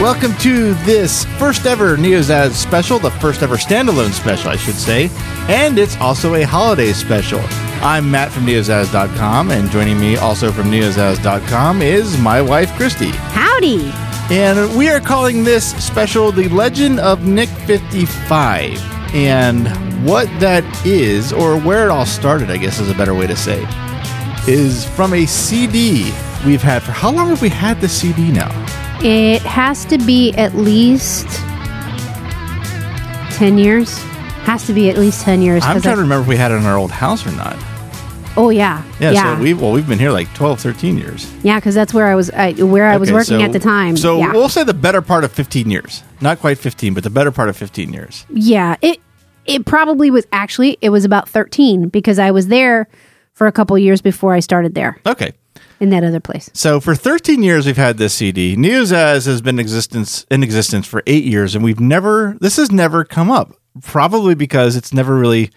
Welcome to this first ever Neozaz special, the first ever standalone special, I should say, and it's also a holiday special. I'm Matt from Neozaz.com, and joining me also from Neozaz.com is my wife, Christy. Howdy. And we are calling this special The Legend of Nick 55. And what that is, or where it all started, I guess is a better way to say, is from a CD we've had for how long have we had the CD now? It has to be at least 10 years. Has to be at least 10 years. I'm trying I- to remember if we had it in our old house or not. Oh, yeah. Yeah, Yeah. so we well we've been here like 12, 13 years. yeah, because that's where I was I, where I was working so- at the time. So yeah. we'll say the better part of 15 years. Not quite 15, but the better part of 15 years. yeah. It, it probably was actually, it was about 13 because I was there for a couple years before I started there Okay. In that other place. So for 13 years we've had this CD. Neozaz has been existence in existence for 8 years and we've never this has never come up. Probably because it's never really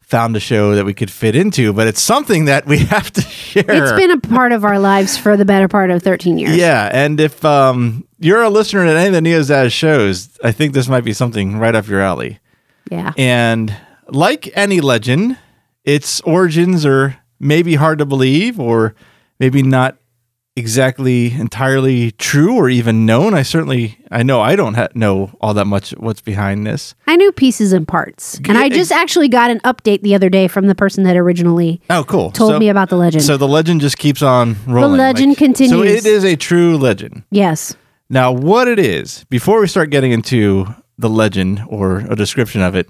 found a show that we could fit into, but it's something that we have to share. It's been a part of our lives for the better part of 13 years. Yeah, and if um, you're a listener to any of the Neozaz shows, I think this might be something right up your alley. Yeah. And like any legend, its origins are maybe hard to believe or maybe not exactly entirely true or even known. I certainly I know I don't ha- know all that much what's behind this. I knew pieces and parts. And I just actually got an update the other day from the person that originally Oh, cool. told So- me about the legend. So the legend just keeps on rolling. The legend So continues. it is a true legend. yes. Now, what it is, before we start getting into the legend or a description of it,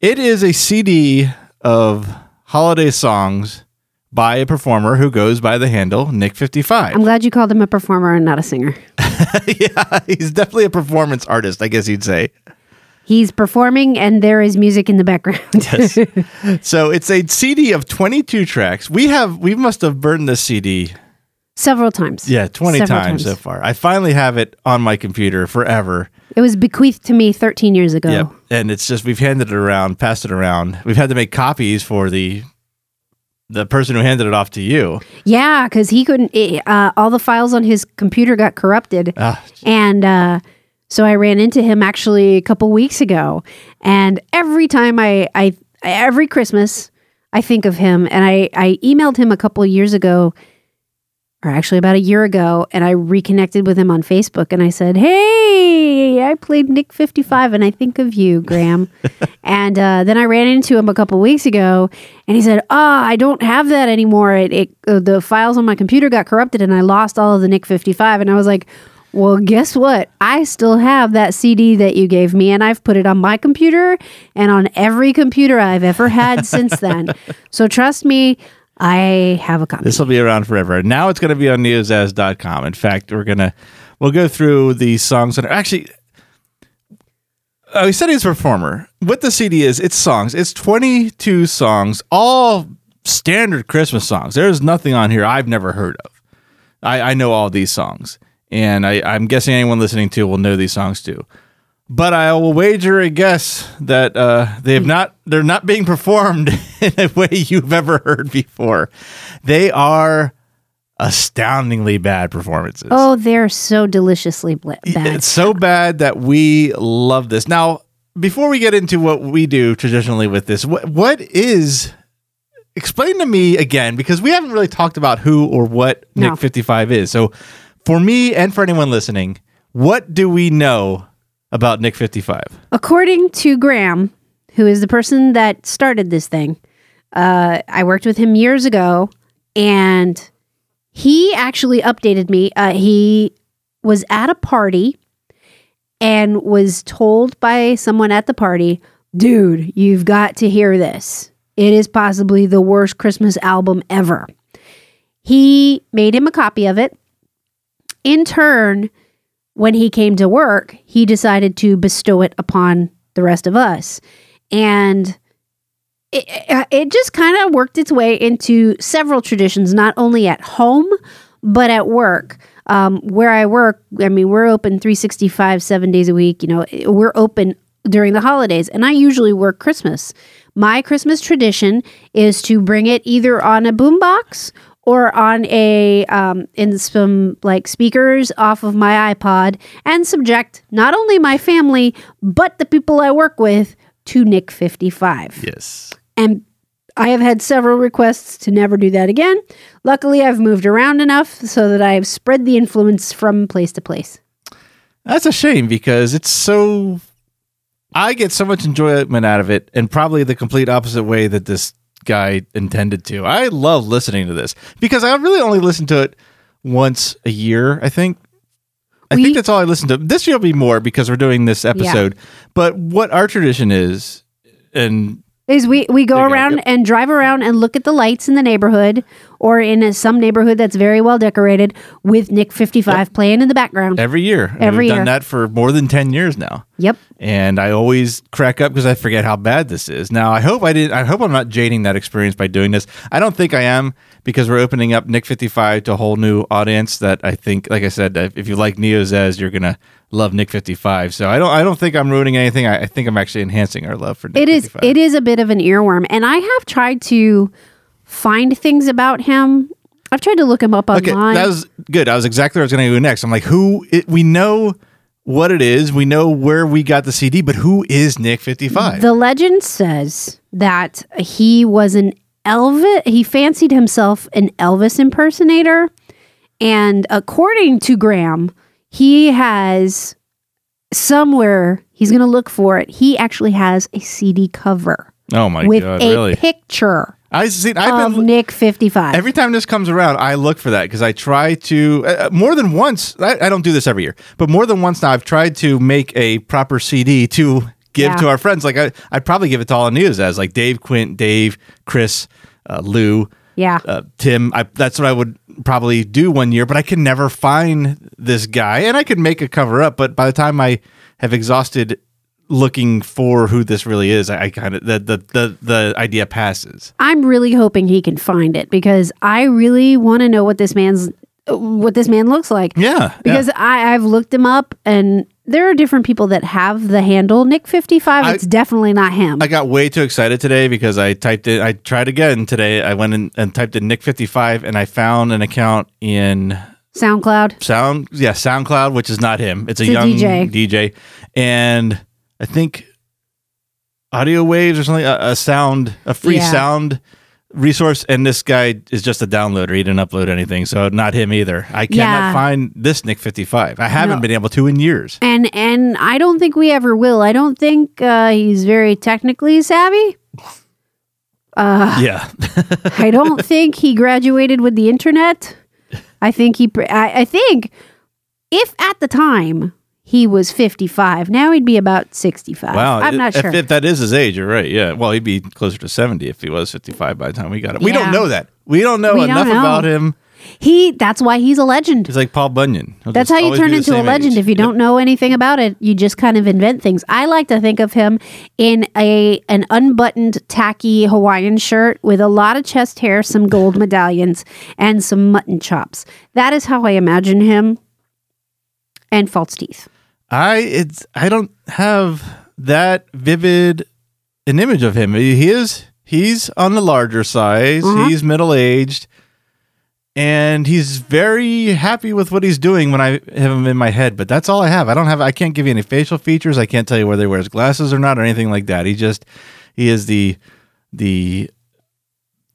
it is a CD of holiday songs by a performer who goes by the handle Nick55. I'm glad you called him a performer and not a singer. yeah, he's definitely a performance artist, I guess you'd say. He's performing and there is music in the background. Yes. so it's a CD of 22 tracks. We have, we must have burned this CD, Several times. yeah, 20 Several times, so far. I finally have it on my computer forever. It was bequeathed to me 13 years ago. Yep. And it's just we've handed it around, passed it around. We've had to make copies for the the person who handed it off to you. Yeah, because he couldn't, eh, uh, all the files on his computer got corrupted. Ah, And uh, so I ran into him actually a couple weeks ago. And every time I, I every Christmas, I think of him. And I, I emailed him a couple of years ago, or actually about a year ago, and I reconnected with him on Facebook. And I said, Hey, I played Nick 55, and I think of you, Graham. and uh, then I ran into him a couple weeks ago, and he said, Ah, I don't have that anymore. It, it uh, the files on my computer got corrupted, and I lost all of the Nick 55. And I was like, well, guess what? I still have that CD that you gave me, and I've put it on my computer and on every computer I've ever had since then. So trust me, I have a copy. this will be around forever. Now it's going to be on neozaz.com. In fact, we're going to we'll go through the songs that are actually uh, he said he's a performer. What the CD is, it's songs. It's 22 songs, all standard Christmas songs. There's nothing on here I've never heard of. I, I know all these songs, and I, I'm guessing anyone listening to will know these songs too. But I will wager a guess that uh, they have not. They're not being performed in a way you've ever heard before. They are astoundingly bad performances. oh, they're so deliciously bad. It's so bad that we love this. Now, before we get into what we do traditionally with this, what what is explain to me again because we haven't really talked about who or what No. Nick 55 is. So, for me and for anyone listening, what do we know about Nick 55? According to Graham, who is the person that started this thing, uh, I worked with him years ago, and he actually updated me. Uh, he was at a party and was told by someone at the party, dude, you've got to hear this. It is possibly the worst Christmas album ever. He made him a copy of it. In turn, when he came to work, he decided to bestow it upon the rest of us. And it, it just kind of worked its way into several traditions, not only at home, but at work. Um, where I work, I mean, we're open 365, seven days a week. You know, we're open during the holidays, and I usually work Christmas. My Christmas tradition is to bring it either on a boombox or on a um, in some like speakers off of my iPod and subject not only my family but the people I work with to Nick 55. Yes. And I have had several requests to never do that again. Luckily, I've moved around enough so that I have spread the influence from place to place. That's a shame because it's so. I get so much enjoyment out of it, and probably the complete opposite way that this guy intended to. I love listening to this because I really only listen to it once a year, I think. I We- think that's all I listen to. This year will be more because we're doing this episode. But what our tradition is, and Is we, we go There you go, around and drive around and look at the lights in the neighborhood or in a, some neighborhood that's very well decorated with Nick 55 playing in the background. every year, Every we've done that for more than 10 years now. Yep. and I always crack up because I forget how bad this is. Now, I hope I didn't. I hope I'm not jading that experience by doing this. I don't think I am because we're opening up Nick 55 to a whole new audience. That I think, like I said, if you like Neozaz, you're gonna love Nick 55. So I don't. I don't think I'm ruining anything. I, I think I'm actually enhancing our love for Nick It is 55. it is a bit of an earworm and I have tried to find things about him. I've tried to look him up Okay, online. that was good. I was exactly where I was going to go next. I'm like, who? It, we know what it is. We know where we got the CD, but who is Nick 55? The legend says that he was an Elvis. He fancied himself an Elvis impersonator, and according to Graham, he has somewhere he's going to look for it. He actually has a CD cover oh my with god, With a really? picture I see. I've been Nick Fifty Five. Every time this comes around, I look for that because I try to uh, more than once. I, I don't do this every year, but more than once now, I've tried to make a proper CD to give Yeah. to our friends. Like I, I'd probably give it to all the news as like Dave, Quint, Dave, Chris, uh, Lou, yeah, uh, Tim. I, that's what I would probably do one year, but I can never find this guy, and I could make a cover up. But by the time I have exhausted looking for who this really is, I, I kind of the, the the the idea passes. I'm really hoping he can find it because I really want to know what this man's what this man looks like. Yeah, yeah. because I, I've looked him up and there are different people that have the handle Nick 55. It's definitely not him. I got way too excited today because I typed it. I tried again today. I went in and typed in Nick fifty five, and I found an account in SoundCloud. Sound. Yeah, SoundCloud, which is not him. It's a It's a young DJ. DJ, and I think Audio Waves or something. A, a sound, a free Yeah. sound resource, and this guy is just a downloader. He didn't upload anything, so not him either. I cannot Yeah. find this Nick fifty five. I haven't No. been able to in years. And and I don't think we ever will. I don't think uh, he's very technically savvy. Uh, Yeah, I don't think he graduated with the internet. I think he. I, I think if at the time he was 55, now he'd be about 65. Wow, I'm not if, sure. If that is his age, you're right. Yeah, well, he'd be closer to seventy if he was fifty-five by the time we got him. We Yeah. don't know that. We don't know We don't enough know. about him. he. That's why he's a legend. He's like Paul Bunyan. He'll That's how you turn into a legend. age. If you Yep. don't know anything about it, you just kind of invent things. I like to think of him in a an unbuttoned, tacky Hawaiian shirt with a lot of chest hair, some gold medallions, and some mutton chops. That is how I imagine him. And false teeth. I it's I don't have that vivid an image of him. He is he's on the larger size. Uh-huh. He's middle aged, and he's very happy with what he's doing when I have him in my head. But that's all I have. I don't have. I can't give you any facial features. I can't tell you whether he wears glasses or not or anything like that. He just he is the the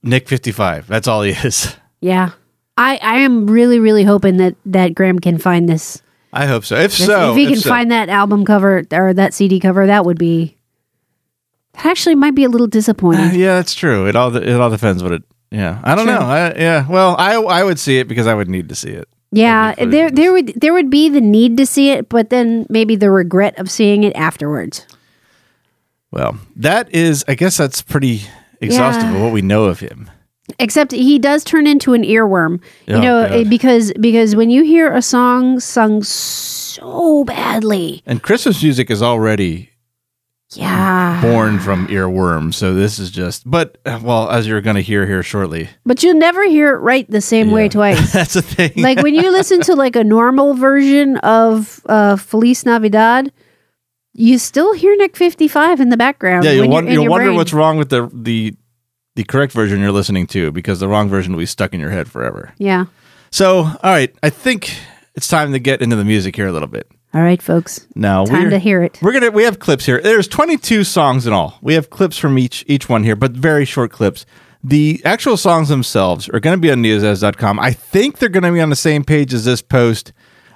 Nick fifty five. That's all he is. Yeah. I, I am really, really hoping that, that Graham can find this. I hope so. If so, if he can so. find that album cover or that CD cover, that would be. That actually might be a little Uh, disappointing. yeah, that's true. It all it all depends what it. Yeah, I don't True. know. I, yeah, well, I I would see it because I would need to see it. Yeah, there there would there would be the need to see it, but then maybe the regret of seeing it afterwards. Well, that is, I guess that's pretty exhaustive Yeah. of what we know of him. Except he does turn into an earworm, you Oh, know, God. because because when you hear a song sung so badly, And Christmas music is already yeah, born from earworms, so this is just. But uh, well, as you're going to hear here shortly, but you'll never hear it right the same way twice. that's the thing. like when you listen to like a normal version of uh, Feliz Navidad, you still hear Nick fifty five in the background. yeah, you'll, you're, wonder, you'll your wonder what's wrong with the the the correct version you're listening to because the wrong version will be stuck in your head forever. Yeah. So, all right, I think it's time to get into the music here a little bit. All right, folks. Now, Time to hear it. We're gonna we have clips here. There's 22 songs in all. We have clips from each each one here, but very short clips. The actual songs themselves are going to be on neozaz.com. I think they're going to be on the same page as this post.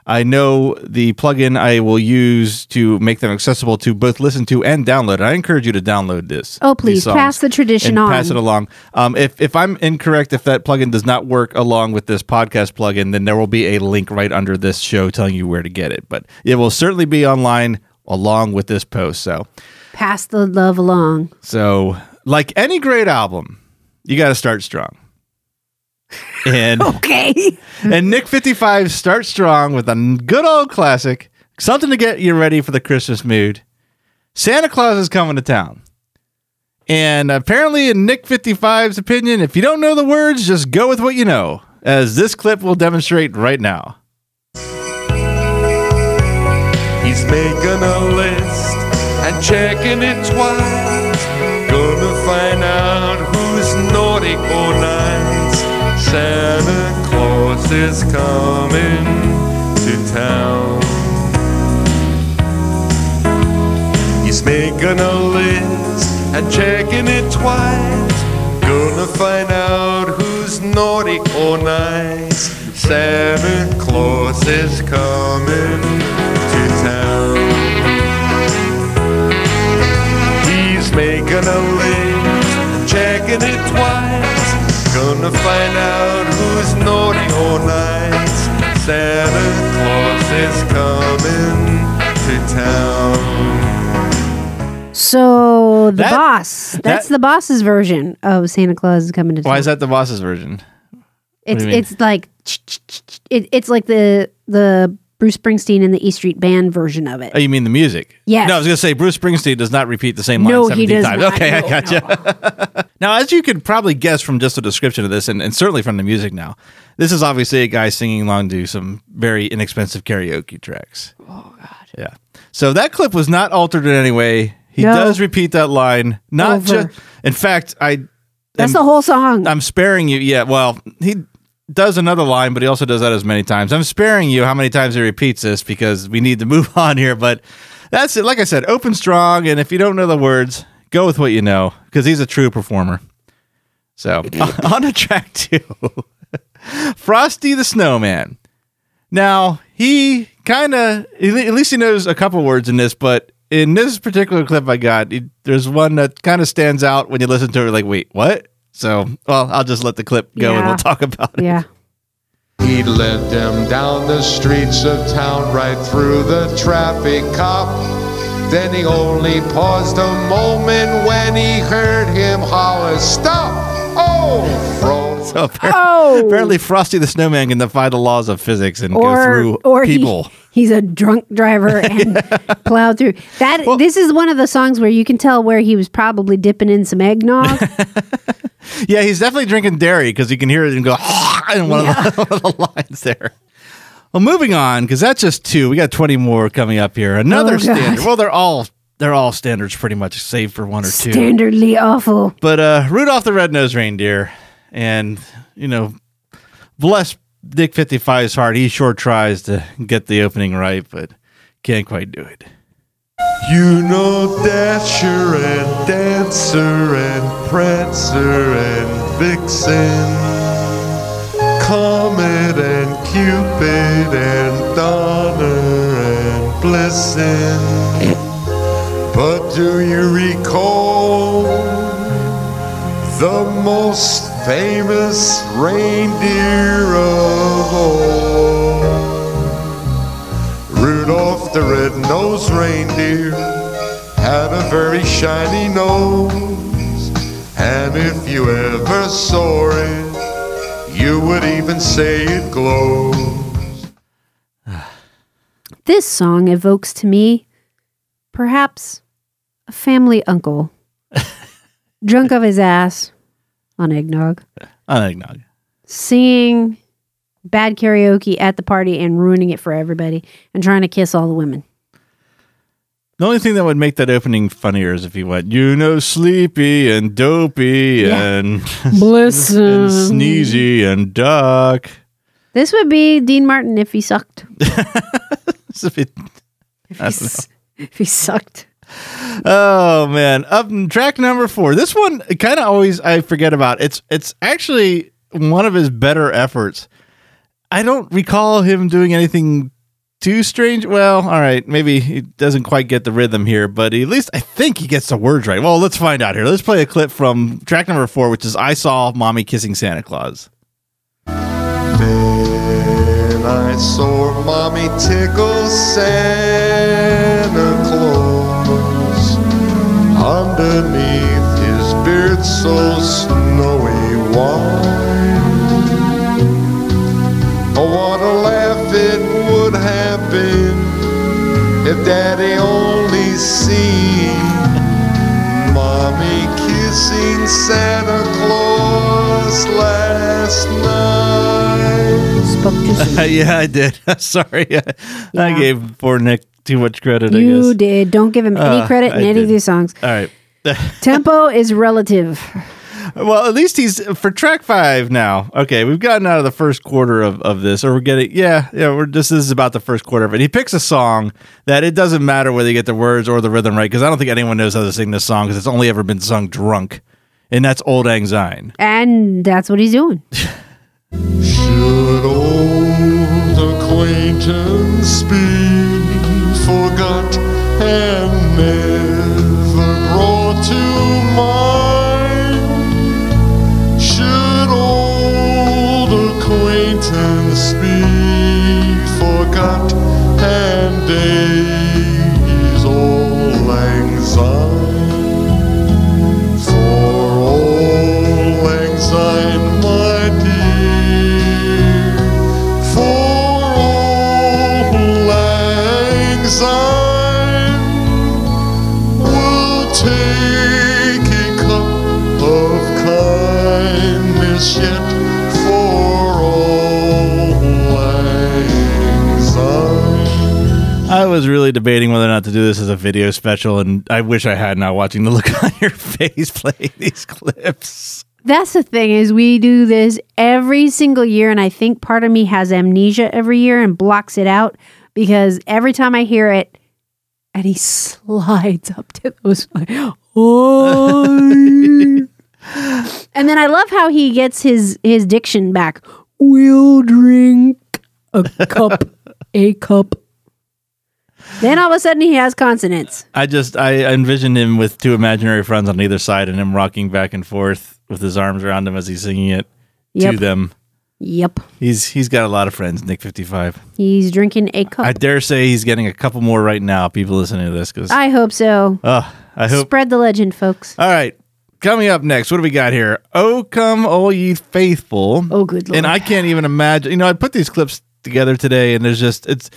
I know the plugin I will use to make them accessible to both listen to and download. I encourage you to download this. Oh, please pass the tradition and on. Pass it along. Um, if if I'm incorrect, if that plugin does not work along with this podcast plugin, then there will be a link right under this show telling you where to get it. But it will certainly be online along with this post. So Pass the love along. so like any great album, you got to start strong. And Okay. and Nick 55 starts strong with a good old classic, something to get you ready for the Christmas mood. Santa Claus is coming to town. And apparently, in Nick 55's opinion, if you don't know the words, just go with what you know, as this clip will demonstrate right now. He's making a list and checking it twice. Gonna find out Santa Claus is coming to town. He's making a list and checking it twice. Gonna find out who's naughty or nice. Santa Claus is coming to town. He's making a list and checking it twice. Gonna find out who's naughty or nice. Santa Claus is coming to town. So the That- boss. That's that- the boss's version of Santa Claus is coming to town. Why is that the boss's version? It's do you mean? it's like it, it's like the the Bruce Springsteen and the E Street Band version of it. Oh, you mean the music? Yes. No, I was going to say Bruce Springsteen does not repeat the same line No, 17 he does times. not. Okay, I No, gotcha. now, as you could probably guess from just the description of this, and, and certainly from the music now, this is obviously a guy singing along to some very inexpensive karaoke tracks. oh God. Yeah. So that clip was not altered in any way. He No. does repeat that line. Not just. In fact, I. That's am- the whole song. I'm sparing you. Yeah. Well, he does another line, but he also does that as many times. I'm sparing you how many times he repeats this because we need to move on here. But that's it. Like I said, open strong, and if you don't know the words, go with what you know because he's a true performer. So on to track two, Frosty the Snowman. Now he kind of at least he knows a couple words in this, but in this particular clip I got, it, there's one that kind of stands out when you listen to it. Like, wait, what? So, well, I'll just let the clip go and we'll talk about it. yeah. He led them down the streets of town, right through the traffic cop. Then he only paused a moment when he heard him holler, Stop! Oh, Fro! So apparently, Oh. apparently, Frosty the Snowman can defy the laws of physics and go Or through or he- people. he's a drunk driver and plowed through. That this is one of the songs where you can tell where he was probably dipping in some eggnog. Yeah, he's definitely drinking dairy because you can hear it and go in one, of, the, one of the lines there. Well, moving on because that's just two. We got twenty more coming up here. Another Oh, God. standard. Well, they're all they're all standards pretty much, save for one or two. Standardly awful. But uh, Rudolph the Red-Nosed Reindeer, and you know, bless Dick 55's heart. He sure tries to get the opening right, but can't quite do it. You know Dasher and Dancer and Prancer and Vixen, Comet and Cupid and Donner and Blitzen. But do you recall the most famous reindeer of all? Rudolph the red-nosed reindeer had a very shiny nose, and if you ever saw it, you would even say it glows. This song evokes to me perhaps a family uncle drunk of his ass on eggnog, On eggnog. singing bad karaoke at the party and ruining it for everybody and trying to kiss all the women. The only thing that would make that opening funnier is if he went, you know, sleepy and dopey Yeah. and, Bliss. and sneezy and duck. This would be Dean Martin if he sucked. It's a If he, don't if he sucked. Oh man, up in track number four. This one kind of always I forget about. It's it's actually one of his better efforts. I don't recall him doing anything too strange. Well, all right, maybe he doesn't quite get the rhythm here, but at least I think he gets the words right. Well, let's find out here. Let's play a clip from track number four, which is "I Saw Mommy Kissing Santa Claus." Then I saw mommy tickle Santa Claus underneath his beard so snowy white. Daddy only seen mommy kissing Santa Claus last night. Spoke too soon. yeah, I did. Sorry, I gave poor Nick too much credit. I You guess. did. Don't give him any Uh, credit in I any did. of these songs. All right. Tempo is relative. Well, at least he's for track five now. Okay, we've gotten out of the first quarter of, of this, or we're getting yeah, yeah. We're this is about the first quarter of it. He picks a song that it doesn't matter whether you get the words or the rhythm right because I don't think anyone knows how to sing this song because it's only ever been sung drunk, and that's Auld Lang Syne. And that's what he's doing. Should old acquaintance be forgot and never brought to mind? Acquaintance be forgot and days old lang was really debating whether or not to do this as a video special, and I wish I had not watching the look on your face playing these clips. That's the thing is we do this every single year and I think part of me has amnesia every year and blocks it out because every time I hear it and he slides up to those oh and then I love how he gets his his diction back. We'll drink a cup, a cup. Then all of a sudden he has consonants. I just I envisioned him with two imaginary friends on either side and him rocking back and forth with his arms around him as he's singing it to them. Yep. He's he's got a lot of friends, Nick fifty five. He's drinking a cup. I dare say he's getting a couple more right now. People listening to this because I hope so. oh, I hope. Spread the legend, folks. All right, coming up next, what do we got here? Oh, come all ye faithful. Oh, good lord. and I can't even imagine. You know, I put these clips together today, and there's just it's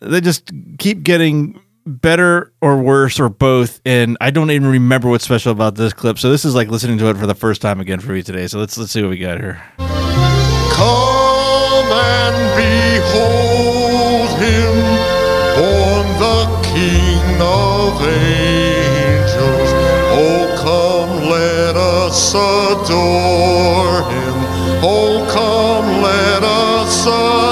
they just keep getting better or worse or both, and I don't even remember what's special about this clip. So this is like listening to it for the first time again for me today. So let's let's see what we got here. Come and behold him, born the King of angels. Oh, come, let us adore him. Oh, come, let us adore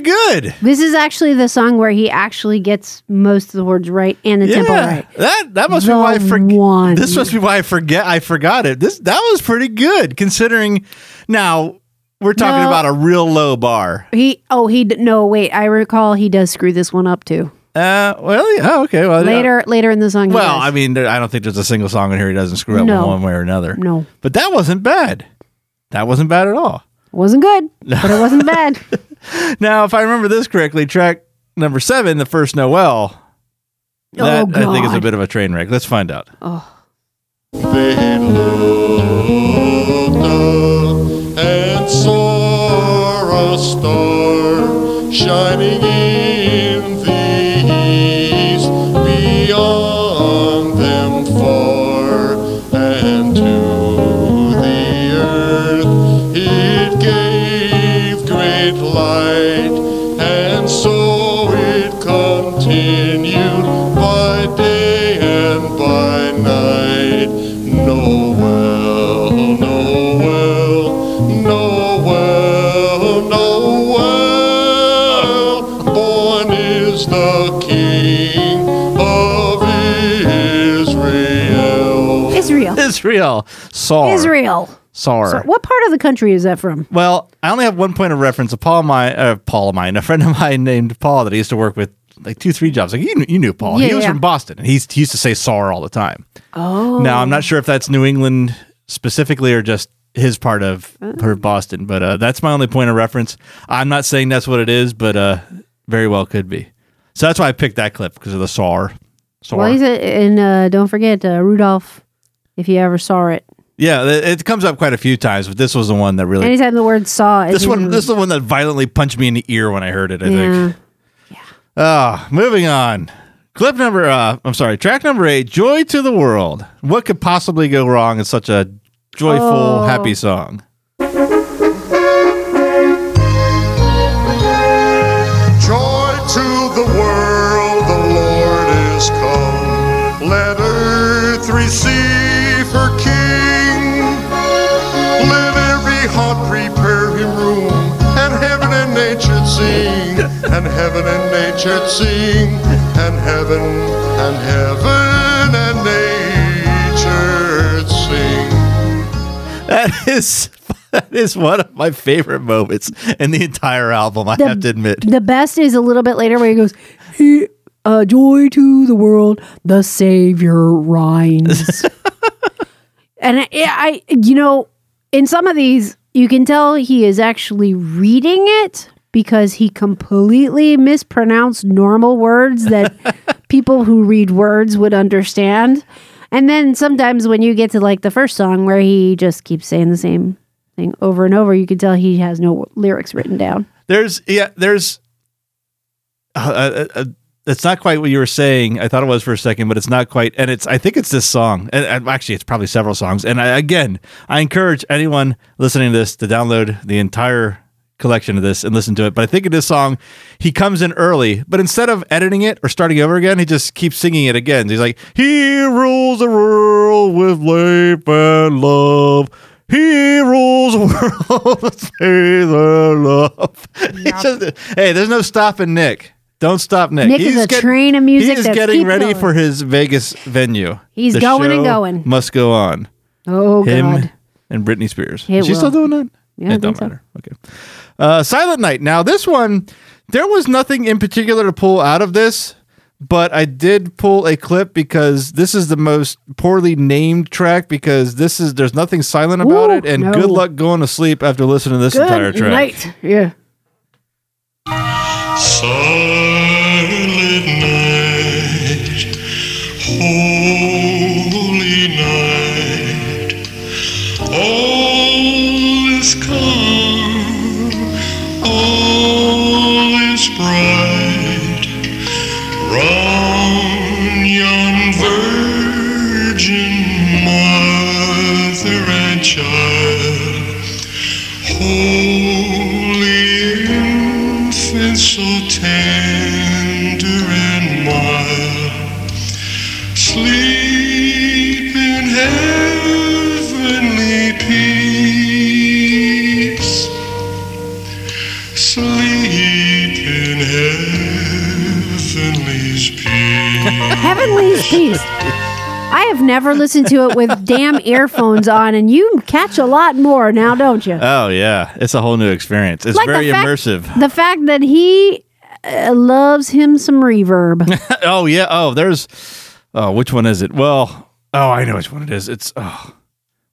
pretty good. This is actually the song where he actually gets most of the words right and the tempo right. that that must be why I forget. one. This must be why I forget. I forgot it. This that was pretty good considering. Now we're talking No. about a real low bar. He oh he no wait I recall he does screw this one up too Uh, well, yeah, okay. Well, yeah. later later in the song. Well. I mean, I don't think there's a single song in here he doesn't screw up No. one way or another. no But that wasn't bad. That wasn't bad at all. wasn't good but it wasn't bad. Now, if I remember this correctly, track number seven, the first Noel. Oh, that Oh, I think is a bit of a train wreck. Let's find out. Oh. They looked up and saw a star shining in Israel. Israel. Sar. Israel. Sar. So what part of the country is that from? Well, I only have one point of reference. A Paul of mine, uh, Paul of mine, a friend of mine named Paul that I used to work with like two, three jobs. Like you, knew- you knew Paul. he was yeah. from Boston, and he's, he used to say "sar" all the time. Oh. Now I'm not sure if that's New England specifically or just his part of part of Boston, but uh, that's my only point of reference. I'm not saying that's what it is, but uh, very well could be. So that's why I picked that clip because of the "sar." Sar. Well, he's a, and uh, don't forget uh, Rudolph, if you ever saw it. yeah, it, comes up quite a few times, but this was the one that really. Anytime the word saw is This one, this is the one that violently punched me in the ear when I heard it. I yeah. think. Ah, moving on. Clip number, uh, I'm sorry, track number eight, Joy to the World. What could possibly go wrong in such a joyful, Oh. happy song? And sing, and heaven and heaven and nature sing. That is, that is one of my favorite moments in the entire album, I have to admit. The best is a little bit later where he goes, he, uh, "Joy to the world, the Savior reigns." and I, I, you know, in some of these, you can tell he is actually reading it because he completely mispronounced normal words that people who read words would understand. And then sometimes when you get to like the first song where he just keeps saying the same thing over and over, you can tell he has no lyrics written down. There's, yeah, there's, uh, uh, uh, it's not quite what you were saying. I thought it was for a second, but it's not quite. And it's, I think it's this song. And, and actually, it's probably several songs. And I, again, I encourage anyone listening to this to download the entire collection of this and listen to it. But I think in this song, he comes in early, but instead of editing it or starting over again, he just keeps singing it again. He's like, He rules the world with life and love. He rules the world with faith and love. It's just- hey, there's no stopping Nick. Don't stop Nick. Nick is a train of music He's getting ready going. for his Vegas venue. He's The going and going. Must go on. Oh Him God! and Britney Spears. It Is she will. still doing that? Yeah, it don't think so. matter. Okay. Uh, Silent Night. Now this one, there was nothing in particular to pull out of this, but I did pull a clip because this is the most poorly named track because this is there's nothing silent about Ooh, it, and no. good luck going to sleep after listening to this entire Good track. night. Yeah. Silent Bye. Listened to it with damn earphones on, and you catch a lot more now, don't you? Oh yeah, it's a whole new experience. It's Like the very fact- immersive. The fact that he uh, loves him some reverb. oh yeah. Oh, there's. Oh, which one is it? Well, oh, I know which one it is. It's. Oh,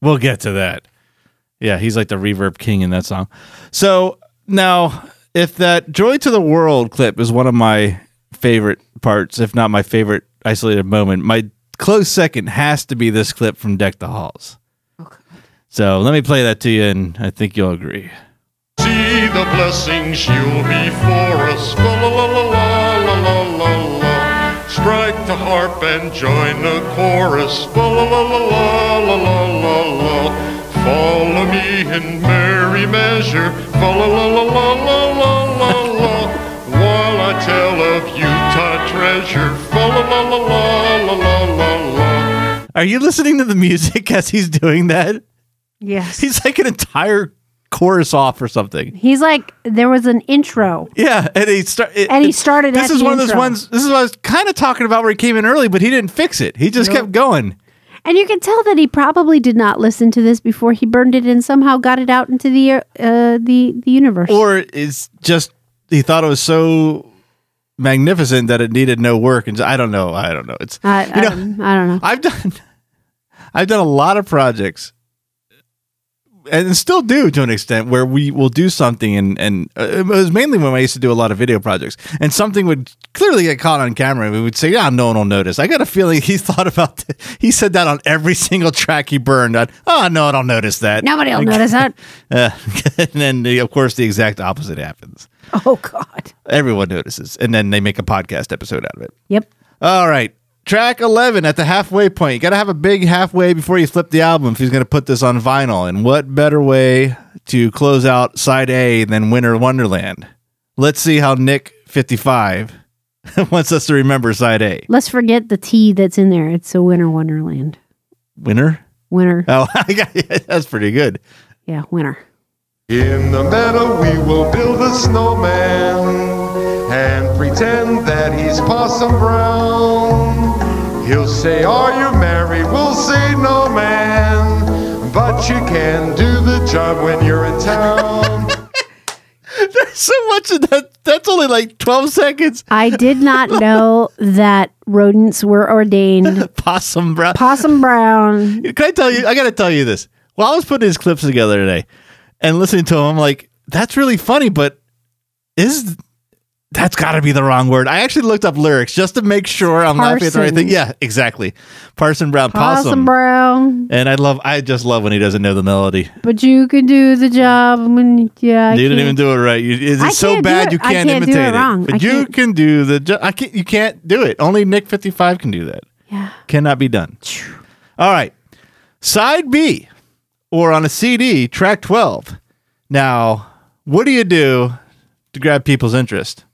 we'll get to that. Yeah, he's like the reverb king in that song. So now, if that "Joy to the World" clip is one of my favorite parts, if not my favorite isolated moment, my close second has to be this clip from Deck the Halls. Okay. So let me play that to you, and I think you'll agree. See the blessings you'll be for us. La la la la la la la la. Strike the harp and join the chorus. La la la la la la la la. Follow me in merry measure. La la la la la la. pleasure. La la la la la la la. Are you listening to the music as he's doing that? Yes. He's like an entire chorus off or something. He's like, there was an intro. Yeah, and he and he started. This is one intro. of those ones. This is what I was kind of talking about where he came in early, but he didn't fix it. He just nope. kept going. And you can tell that he probably did not listen to this before he burned it and somehow got it out into the uh, the the universe. Or is just he thought it was so magnificent that it needed no work. And I don't know. I don't know. It's I, you know, um, I don't know. I've done I've done a lot of projects and still do to an extent where we will do something and and uh, it was mainly when I used to do a lot of video projects and something would clearly get caught on camera and we would say yeah no one will notice I got a feeling he thought about th- he said that on every single track he burned on oh no one will notice that Nobody will notice that. uh, and then of course the exact opposite happens Oh God. everyone notices and then they make a podcast episode out of it Yep. all right. Track 11 at the halfway point. You got to have a big halfway before you flip the album if he's going to put this on vinyl. And what better way to close out side A than Winter Wonderland? Let's see how Nick 55 wants us to remember side A. Let's forget the T that's in there. It's a winter wonderland. Winter? Winter. Oh, that's pretty good. Yeah, winter. In the meadow we will build a snowman and pretend that he's Possum Brown. He'll say, Are you married? We'll say, No, man. But you can do the job when you're in town. There's so much of that. That's only like 12 seconds. I did not know that rodents were ordained. Possum Brown. Possum Brown. Can I tell you? I got to tell you this. While I was putting these clips together today and listening to him, I'm like, that's really funny, but is that's got to be the wrong word. I actually looked up lyrics just to make sure I'm laughing at the right thing. Yeah, exactly. Parson Brown Possum, Possum. Brown. and I love, I just love when he doesn't know the melody. But you can do the job when yeah. I you didn't even do it right. You, it's I so bad it. you can't, can't it imitate it. wrong. But you can't- do the. job. I can't. You can't do it. Only Nick 55 can do that. Yeah. Cannot be done. All right. Side B, or on a CD, track 12. Now, what do you do to grab people's interest?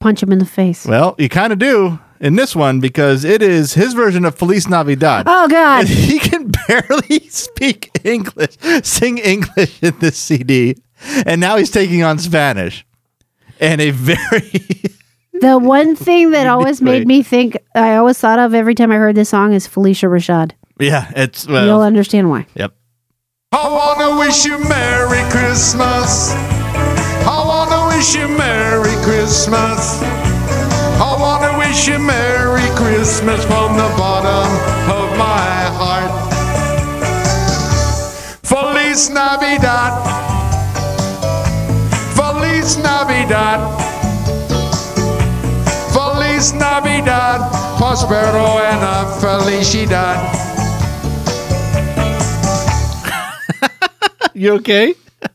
Punch him in the face. Well, you kind of do in this one because it is his version of Feliz Navidad. Oh God. And he can barely speak English, sing English in this CD. And now he's taking on Spanish. And a very The one thing that always made me think I always thought of every time I heard this song is Phylicia Rashad. yeah, it's You'll understand why. yep. I wanna wish you Merry Christmas. I wanna wish you Merry Christmas. I wanna wish you Merry Christmas from the bottom of my heart. Feliz Navidad. Feliz Navidad. Feliz Navidad. Prospero and a felicidad. You okay?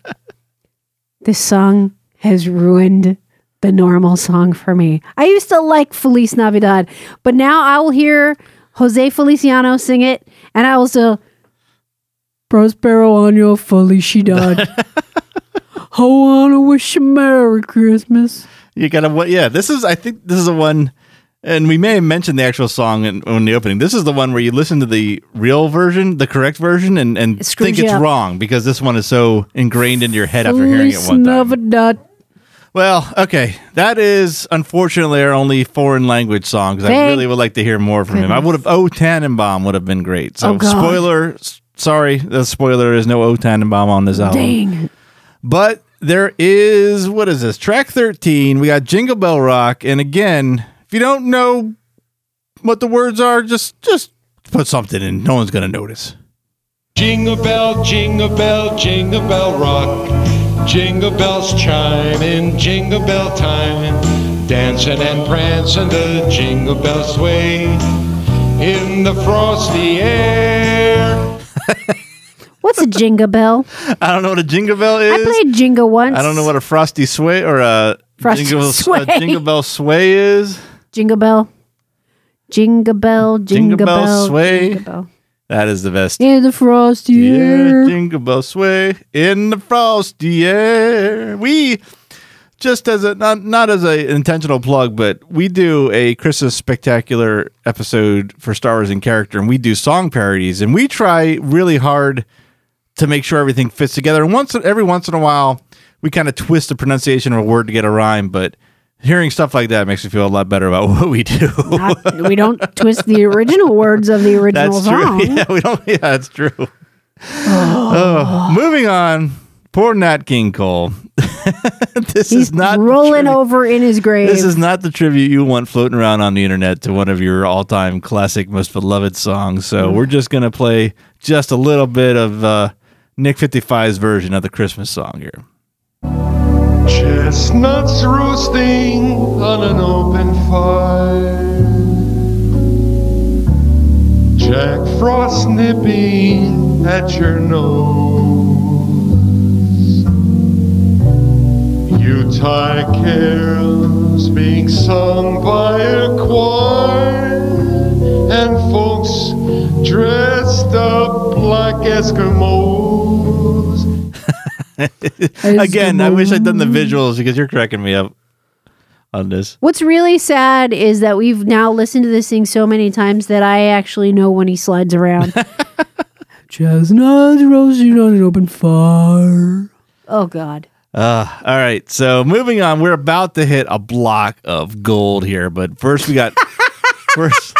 This song has ruined the normal song for me. I used to like Feliz Navidad, but now I will hear Jose Feliciano sing it, and I will still Prospero año felicidad. I wanna wish you Merry Christmas. You gotta what? Yeah, this is. I think this is the one, and we may have mentioned the actual song in, in the opening. This is the one where you listen to the real version, the correct version, and and screws think it's up. wrong because this one is so ingrained in your head after hearing it one time. Well, okay, that is unfortunately our only foreign language song. 'cause I really would like to hear more from him. I would have O Tannenbaum would have been great. So Oh, God. spoiler, sorry, the spoiler is no O Tannenbaum on this album. Dang. But there is what is this? Track 13. We got Jingle Bell Rock. And again, if you don't know what the words are, just just put something in. No one's gonna notice. Jingle bell, jingle bell, jingle bell rock. Jingle bells chime in jingle bell time. Dancing and prancing the jingle bell sway in the frosty air. What's a jingle bell? I don't know what a jingle bell is. I played jingle once. I don't know what a frosty sway or a Frosty jingle, sway. A jingle bell sway is. Jingle bell. Jingle bell, jingle, Jingle bell bell, sway. jingle bell. That is the best. In the frosty air. jingle bell sway in the frosty air. We just as a not not as a intentional plug, but we do a Christmas spectacular episode for Star Wars in character, and we do song parodies, and we try really hard to make sure everything fits together. And once every once in a while, we kind of twist the pronunciation of a word to get a rhyme, but. Hearing stuff like that makes me feel a lot better about what we do. Not, we don't twist the original words of the original That's song. true. Yeah, we don't. Yeah, that's true. Oh, moving on. Poor Nat King Cole. this He's is not rolling over in his grave. This is not the tribute you want floating around on the internet to one of your all-time classic, most beloved songs. So Mm. we're just gonna play just a little bit of uh, Nick 55's version of the Christmas song here. Chestnuts roasting on an open fire. Jack Frost nipping at your nose. Yuletide carols being sung by a choir. And folks dressed up like Eskimos. Again, I wish I'd done the visuals because you're cracking me up on this. What's really sad is that we've now listened to this thing so many times that I actually know when he slides around. Chestnuts roasting on an open fire. Oh God. Uh, all right. So moving on, we're about to hit a block of gold here, but first we got first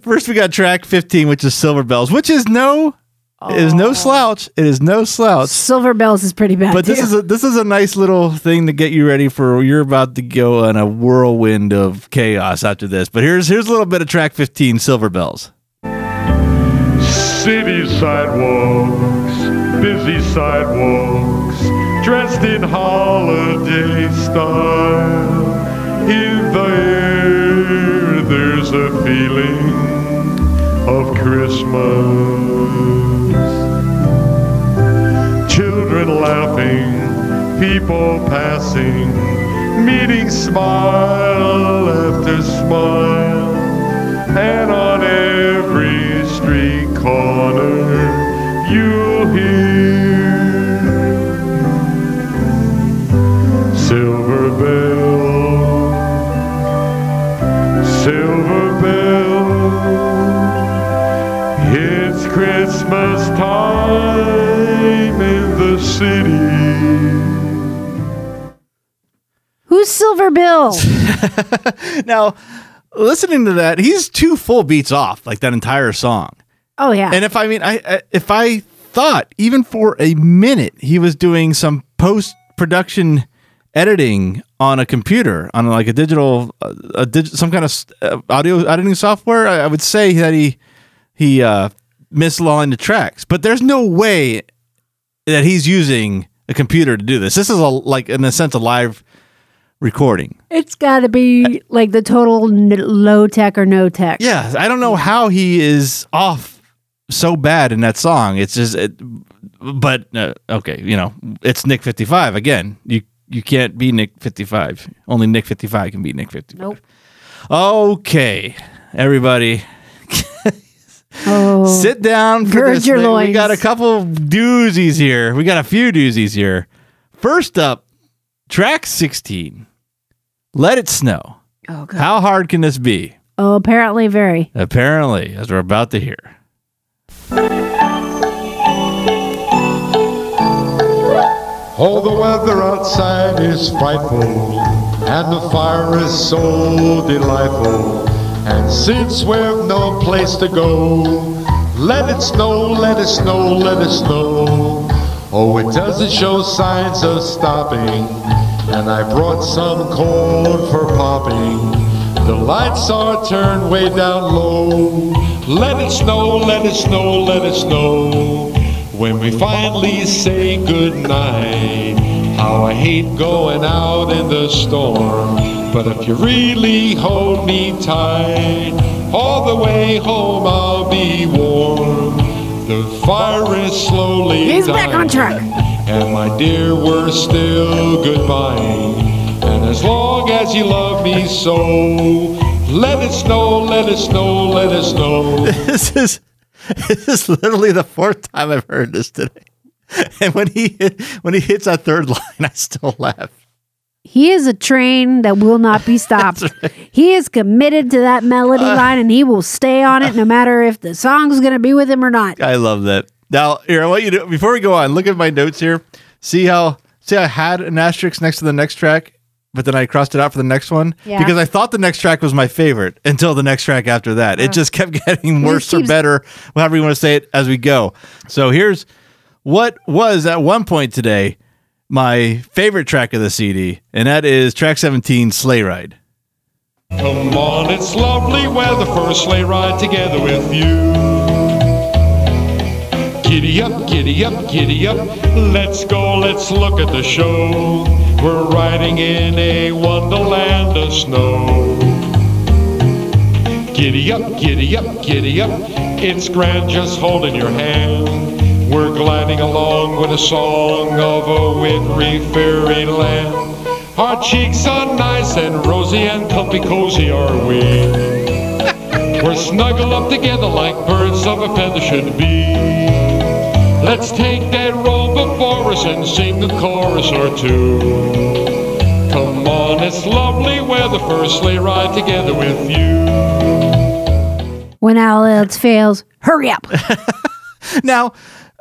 first we got track 15, which is Silver Bells, which is no it is no slouch. It is no slouch. Silver Bells is pretty bad. But this too. is a this is a nice little thing to get you ready for you're about to go on a whirlwind of chaos after this. But here's here's a little bit of track 15, Silver Bells. City sidewalks, busy sidewalks, dressed in holiday style. In the air, there's a feeling of Christmas. Children laughing, people passing, meeting smile after smile. And on every street corner, you'll hear Silver bells, Silver Bell. Time in the city. Who's Silver Bill? Now, listening to that, he's two full beats off like that entire song. Oh yeah. And if I mean, I, I if I thought even for a minute he was doing some post production editing on a computer on like a digital, uh, a dig, some kind of uh, audio editing software, I, I would say that he he uh, misaligned the tracks. But there's no way that he's using a computer to do this. This is a like in a sense a live recording. it's got to be like the total n- low tech or no tech. Yeah, I don't know how he is off so bad in that song. It's just, it, but uh, okay, you know, it's Nick fifty five again. You you can't be Nick fifty five. Only Nick fifty five can be Nick fifty. Nope. Okay, everybody, Oh. sit down. For Gird this your thing. We loins. got a couple doozies here. We got a few doozies here. First up, track sixteen. Let it snow. Oh god. How hard can this be? Oh, apparently very. Apparently, as we're about to hear. Oh, the weather outside is frightful, and the fire is so delightful. And since we've no place to go, let it snow, let it snow, let it snow. Oh, it doesn't show signs of stopping, and I brought some corn for popping. The lights are turned way down low. Let it snow, let it snow, let it snow. When we finally say goodnight, how I hate going out in the storm. But if you really hold me tight, all the way home I'll be warm. The fire is slowly He's back on dying, track. And my dear, we're still goodbye. And as long as you love me so, let it snow, let it snow, let it snow. this is this is literally the fourth time I've heard this today. And when he hit, when he hits that third line, I still laugh. He is a train that will not be stopped. He is committed to that melody Uh. line and he will stay on it no matter if the song's going to be with him or not. I love that. Now, here, I want you to before we go on, look at my notes here. See how see I had an asterisk next to the next track, but then I crossed it out for the next one Yeah. because I thought the next track was my favorite until the next track after that. It just kept getting worse or better, however you want to say it, as we go. So here's what was at one point today my favorite track of the CD, and that is track 17, Sleigh Ride. Come on, it's lovely weather for a sleigh ride together with you. Giddy up, giddy up, giddy up. Let's go, let's look at the show. We're riding in a wonderland of snow. Giddy up, giddy up, giddy up. It's grand just holding your hand. We're gliding along with a song of a wintry fairyland. Our cheeks are nice and rosy and comfy cozy are we. We're snuggled up together like birds of a feather should be. Let's take that roll before us and sing a chorus or two. Come on, it's lovely weather for a sleigh ride together with you. When all else fails, hurry up. Now,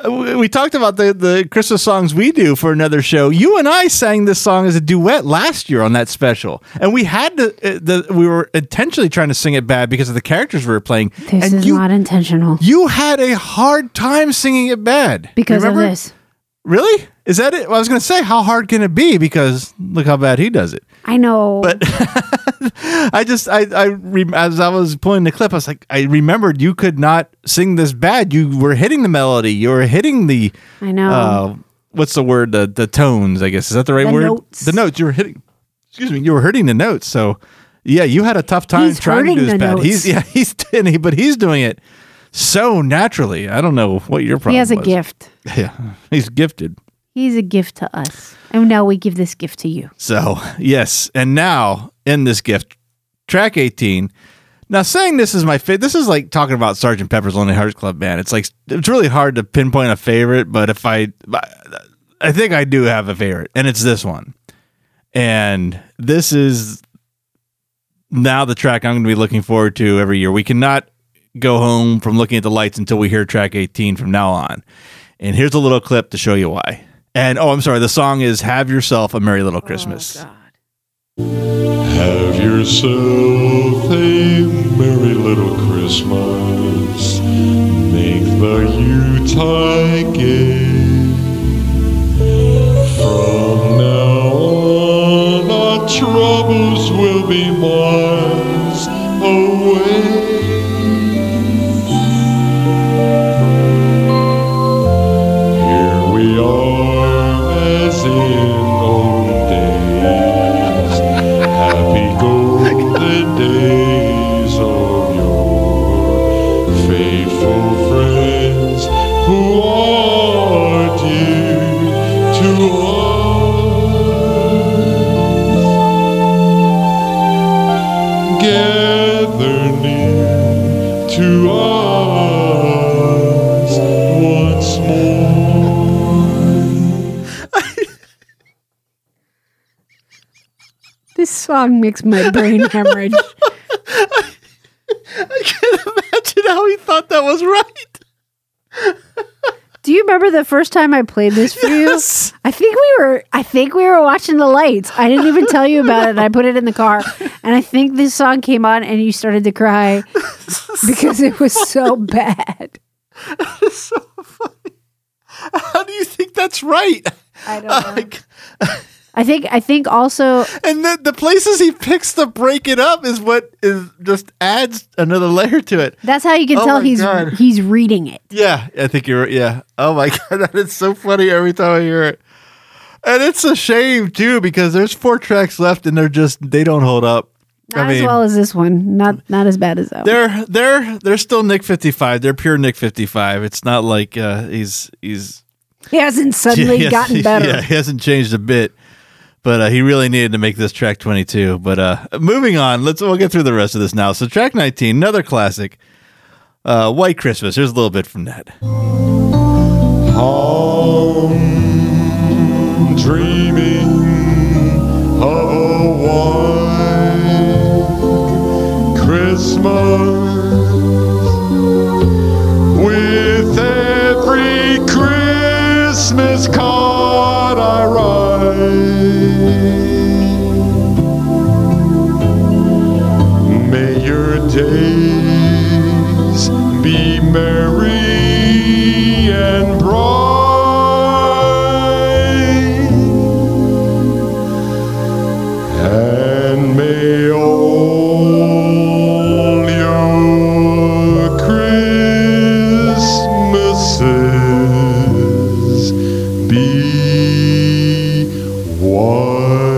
we we talked about the, the Christmas songs we do for another show. You and I sang this song as a duet last year on that special, and we had to. Uh, the we were intentionally trying to sing it bad because of the characters we were playing. This and is you, not intentional you had a hard time singing it bad because of this. Really? Is that it? Well, I was going to say, how hard can it be? Because look how bad he does it. I know. But I just, I, I, as I was pulling the clip, I was like, I remembered you could not sing this bad. You were hitting the melody. You were hitting the, I know. uh, what's the word? The the tones. I guess is that the right The word? notes. The notes. You were hitting. Excuse me. You were hitting the notes. So, yeah, you had a tough time He's trying to do this bad. notes. He's yeah, he's he, but he's doing it so naturally. I don't know what your problem. he has a was. gift. Yeah, he's gifted. He's a gift to us. And now we give this gift to you. So, yes. And now in this gift, track 18. Now, saying this is my favorite, this is like talking about Sergeant Pepper's Lonely Hearts Club Band. It's like, it's really hard to pinpoint a favorite, but if I, I think I do have a favorite, and it's this one. And this is now the track I'm going to be looking forward to every year. We cannot go home from looking at the lights until we hear track 18 from now on. And here's a little clip to show you why. And oh, I'm sorry, the song is Have Yourself a Merry Little Christmas. Oh, Have yourself a merry little Christmas. Make the Yuletide gay. From now on, our troubles will be miles song makes my brain hemorrhage. I can't imagine how he thought that was right. Do you remember the first time I played this for Yes. you? I think we were I think we were watching the lights. I didn't even tell you about it. I put it in the car. And I think this song came on and you started to cry because it was so bad. so funny. How do you think that's right? I don't know. Like, I think I think also and the, the places he picks to break it up is what is just adds another layer to it. that's how you can Oh tell he's God. he's reading it. Yeah, I think you're. Yeah. Oh my god, that is so funny every time I hear it. And it's a shame too because there's four tracks left and they're just they don't hold up. Not as well as this one. Not not as bad as that. They're they're they're still Nick 55. They're pure Nick 55. It's not like uh, he's he's He hasn't suddenly Yes, gotten he- better. Yeah, he hasn't changed a bit but uh, he really needed to make this track 22. But uh, moving on, let's we'll get through the rest of this now. So track 19, another classic, uh, White Christmas. Here's a little bit from that. Dreaming of a white Christmas with every Christmas. Days be merry and bright, and may all your Christmases be white.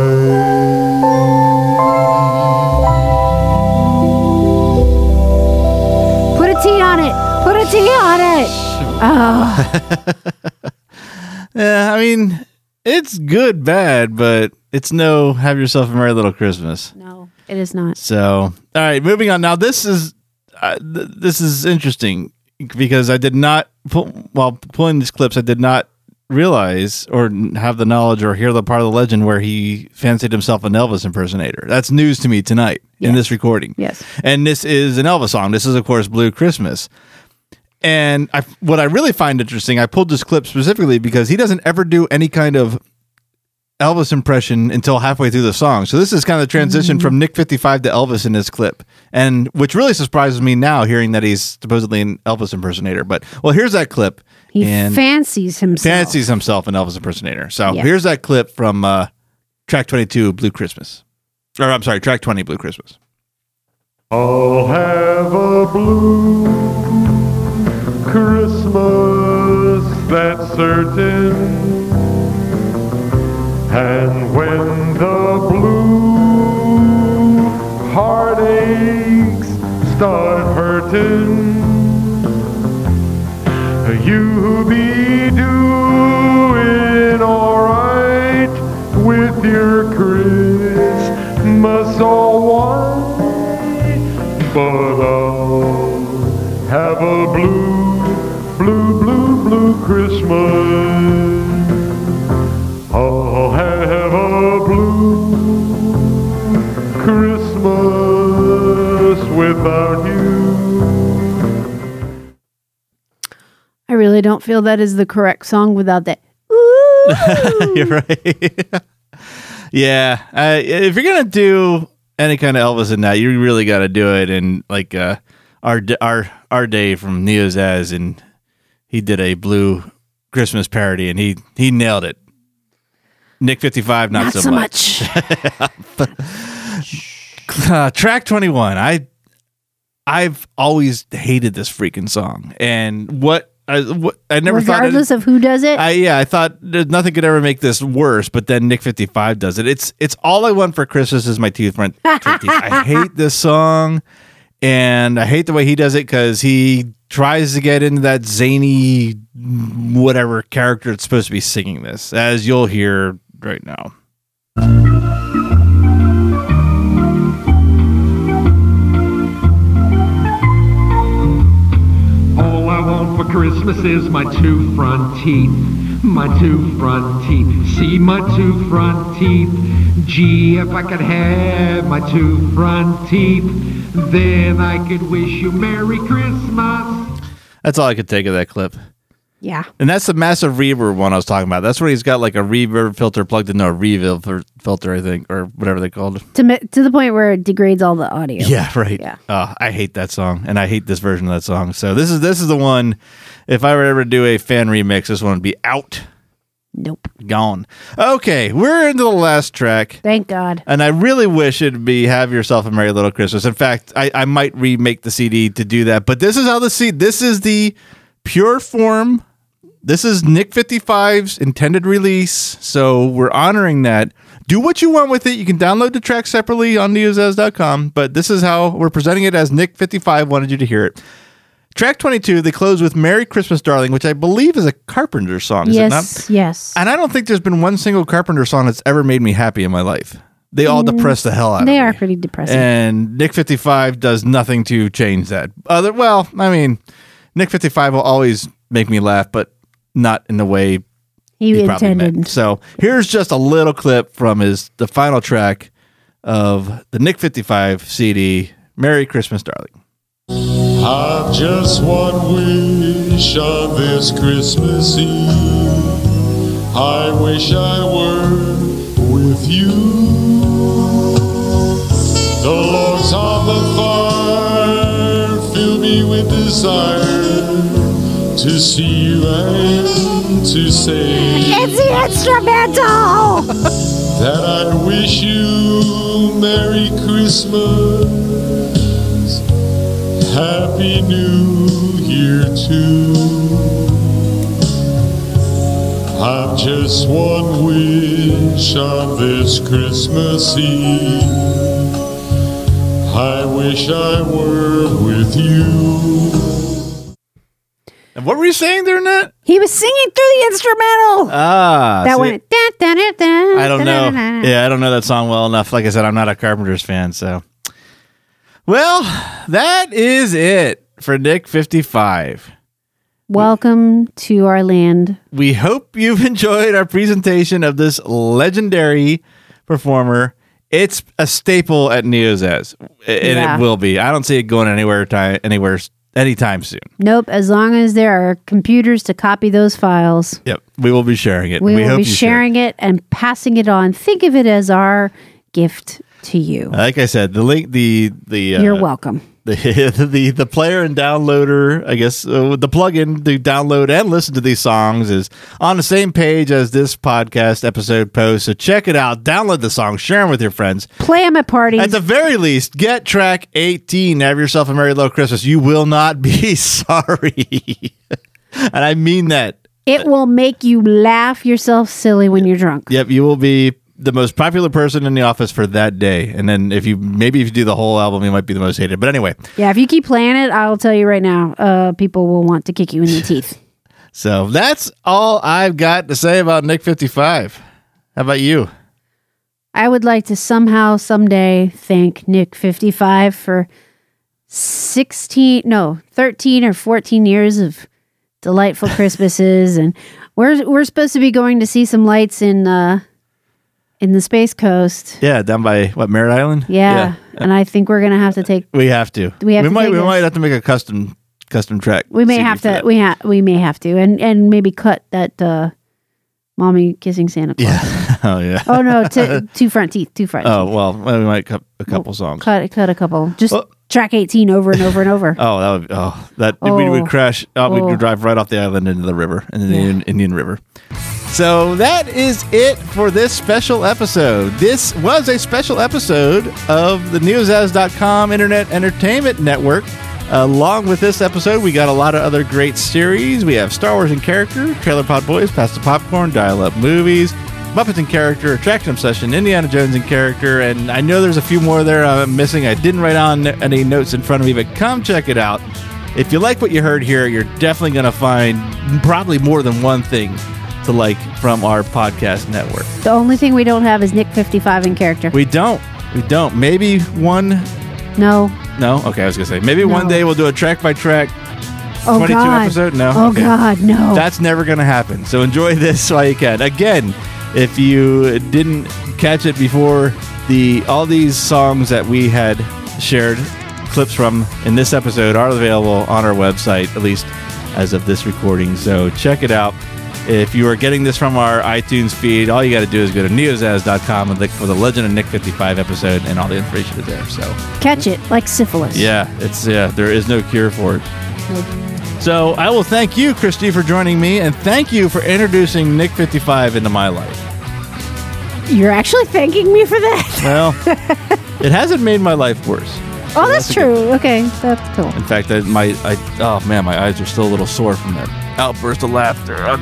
Oh, Yeah, I mean, it's good, bad, but it's no have yourself a merry little Christmas. no, it is not. So, all right, moving on. Now, this is uh, th- this is interesting because I did not pull, while pulling these clips, I did not realize or have the knowledge or hear the part of the legend where he fancied himself an Elvis impersonator. That's news to me tonight in this recording. Yes. And this is an Elvis song. This is, of course, Blue Christmas. And I, what I really find interesting, I pulled this clip specifically because he doesn't ever do any kind of Elvis impression until halfway through the song. So this is kind of the transition from Nick 55 to Elvis in this clip. And which really surprises me now hearing that he's supposedly an Elvis impersonator. But well, here's that clip. He and fancies himself. fancies himself an Elvis impersonator. So Yeah. here's that clip from uh, track 22 Blue Christmas. Or I'm sorry, track 20 Blue Christmas. I'll have a blue Christmas, that's certain. And when the blue heartaches start hurting, you be doing alright with your Christmas all white. But without you. I really don't feel that is the correct song without that. Ooh. You're right. yeah, uh, if you're gonna do any kind of Elvis in that, you really got to do it And like uh, our our our day from Neozaz, and he did a blue Christmas parody, and he he nailed it. Nick fifty five, not, Not so, so much. much. Uh, track twenty one, I I've always hated this freaking song, and what I what I never thought. it- Regardless of who does it. I yeah, I thought nothing could ever make this worse, but then Nick fifty five does it. It's it's all I want for Christmas is my teeth front. I hate this song, and I hate the way he does it because he tries to get into that zany whatever character it's supposed to be singing this, as you'll hear right now. Christmas is my two front teeth. My two front teeth. See my two front teeth. Gee, if I could have my two front teeth, then I could wish you Merry Christmas. That's all I could take of that clip. Yeah. And that's the massive reverb one I was talking about. That's where he's got like a reverb filter plugged into a reverb filter, I think, or whatever they called. To, to the point where it degrades all the audio. Yeah, right. Yeah. Oh, I hate that song, and I hate this version of that song. So this is this is the one. If I were ever to do a fan remix, this one would be out, Nope. gone. Okay, we're into the last track, Thank God. and I really wish it'd be "Have Yourself a Merry Little Christmas." In fact, I, I might remake the CD to do that. But this is how the CD. This is the pure form. This is Nick 55's intended release, so we're honoring that. Do what you want with it. You can download the track separately on neozaz.com, but this is how we're presenting it as Nick 55 wanted you to hear it. Track 22, they close with Merry Christmas, Darling, which I believe is a Carpenter song, is it not? yes. Yes. And I don't think there's been one single Carpenter song that's ever made me happy in my life. They all depress the hell out Mm, they are me. pretty depressing. And Nick 55 does nothing to change that. Other well, I mean, Nick 55 will always make me laugh, but not in the way he, he probably intended. meant. So here's just a little clip from his the final track of the Nick 55 CD, Merry Christmas, Darling. I've just one wish on this Christmas Eve. I wish I were with you. The logs on the fire me with desire to see you and to say It's the instrumental. that I wish you Merry Christmas, Happy New Year too. I've just one wish on this Christmas Eve. I wish I were with you. And what were you saying there, Nat? He was singing through the instrumental. Ah, that see, went. Da, da, da, da, I don't da, know. da, da. Yeah, I don't know that song well enough. Like I said, I'm not a Carpenters fan, so. Well, that is it for Nick 55. Welcome to our land. We hope you've enjoyed our presentation of this legendary performer. It's a staple at Neozaz, and Yeah. it will be. I don't see it going anywhere time anywhere anytime soon. Nope. As long as there are computers to copy those files, Yep, we will be sharing it. we, will hope be you share. sharing it and passing it on. Think of it as our gift to you. Like I said, the link, the the uh, You're welcome. The the the player and downloader, I guess, uh, the plugin to download and listen to these songs is on the same page as this podcast episode post. So check it out, download the song, share them with your friends. Play them at parties. At the very least, get track 18. Have yourself a Merry little Christmas. You will not be sorry. and I mean that. it will make you laugh yourself silly when you're drunk. Yep, you will be the most popular person in the office for that day. And then if you maybe if you do the whole album, you might be the most hated. But anyway, Yeah, if you keep playing it, I'll tell you right now, uh, people will want to kick you in the teeth. so that's all I've got to say about Nick 55. How about you? I would like to somehow, someday, thank Nick 55 for 16, no, 13 or 14 years of delightful Christmases. And we're, we're supposed to be going to see some lights in, uh, in the Space Coast. Yeah, down by what Merritt Island? Yeah. And I think we're going to have to take, We have to. We have to might we this. might have to make a custom custom track. we may CD have to, we, ha- we may have to, and, and maybe cut that, uh, mommy kissing Santa Claus. Yeah. oh yeah. Oh no, t- two front teeth, two front Oh teeth. well, well, we might cut a couple songs. Cut, cut a couple. Just Well- track 18 over and over and over. Oh, that would oh that we Oh. would crash. Oh, we Oh. would drive right off the island into the river, into the Yeah. Indian River. So that is it for this special episode. This was a special episode of the Neozaz.com Internet Entertainment Network. Along with this episode, we got a lot of other great series. We have Star Wars in Character, Trailer Pod Boys, Pass the Popcorn, Dial Up Movies, Muppets in Character, Attraction Obsession, Indiana Jones in Character, and I know there's a few more there I'm missing. I didn't write on any notes in front of me, but come check it out. If you like what you heard here, you're definitely going to find probably more than one thing to like from our podcast network. The only thing we don't have is Nick 55 in character. We don't. We don't. Maybe one. no. No? Okay, I was going to say. Maybe one day we'll do a track by track Oh 22 God. episode? No? Oh Okay. God, no. That's never going to happen. So enjoy this while you can. Again, if you didn't catch it before, the all these songs that we had shared clips from in this episode are available on our website, at least as of this recording. So check it out. If you are getting this from our iTunes feed, all you got to do is go to neozaz.com and look for the Legend of Nick 55 episode, and all the information is there. So Catch it like syphilis. yeah, it's yeah. There is no cure for it. So I will thank you, Christy, for joining me, and thank you for introducing Nick Fifty Five into my life. You're actually thanking me for that. Well, it hasn't made my life worse. Oh, that's, that's a true. Okay, that's cool. In fact, I, my I, oh man, my eyes are still a little sore from that outburst of laughter on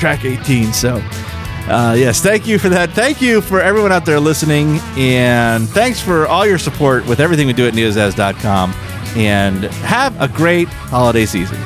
track 18. So, uh, yes, thank you for that. Thank you for everyone out there listening, and thanks for all your support with everything we do at neozaz.com. And have a great holiday season.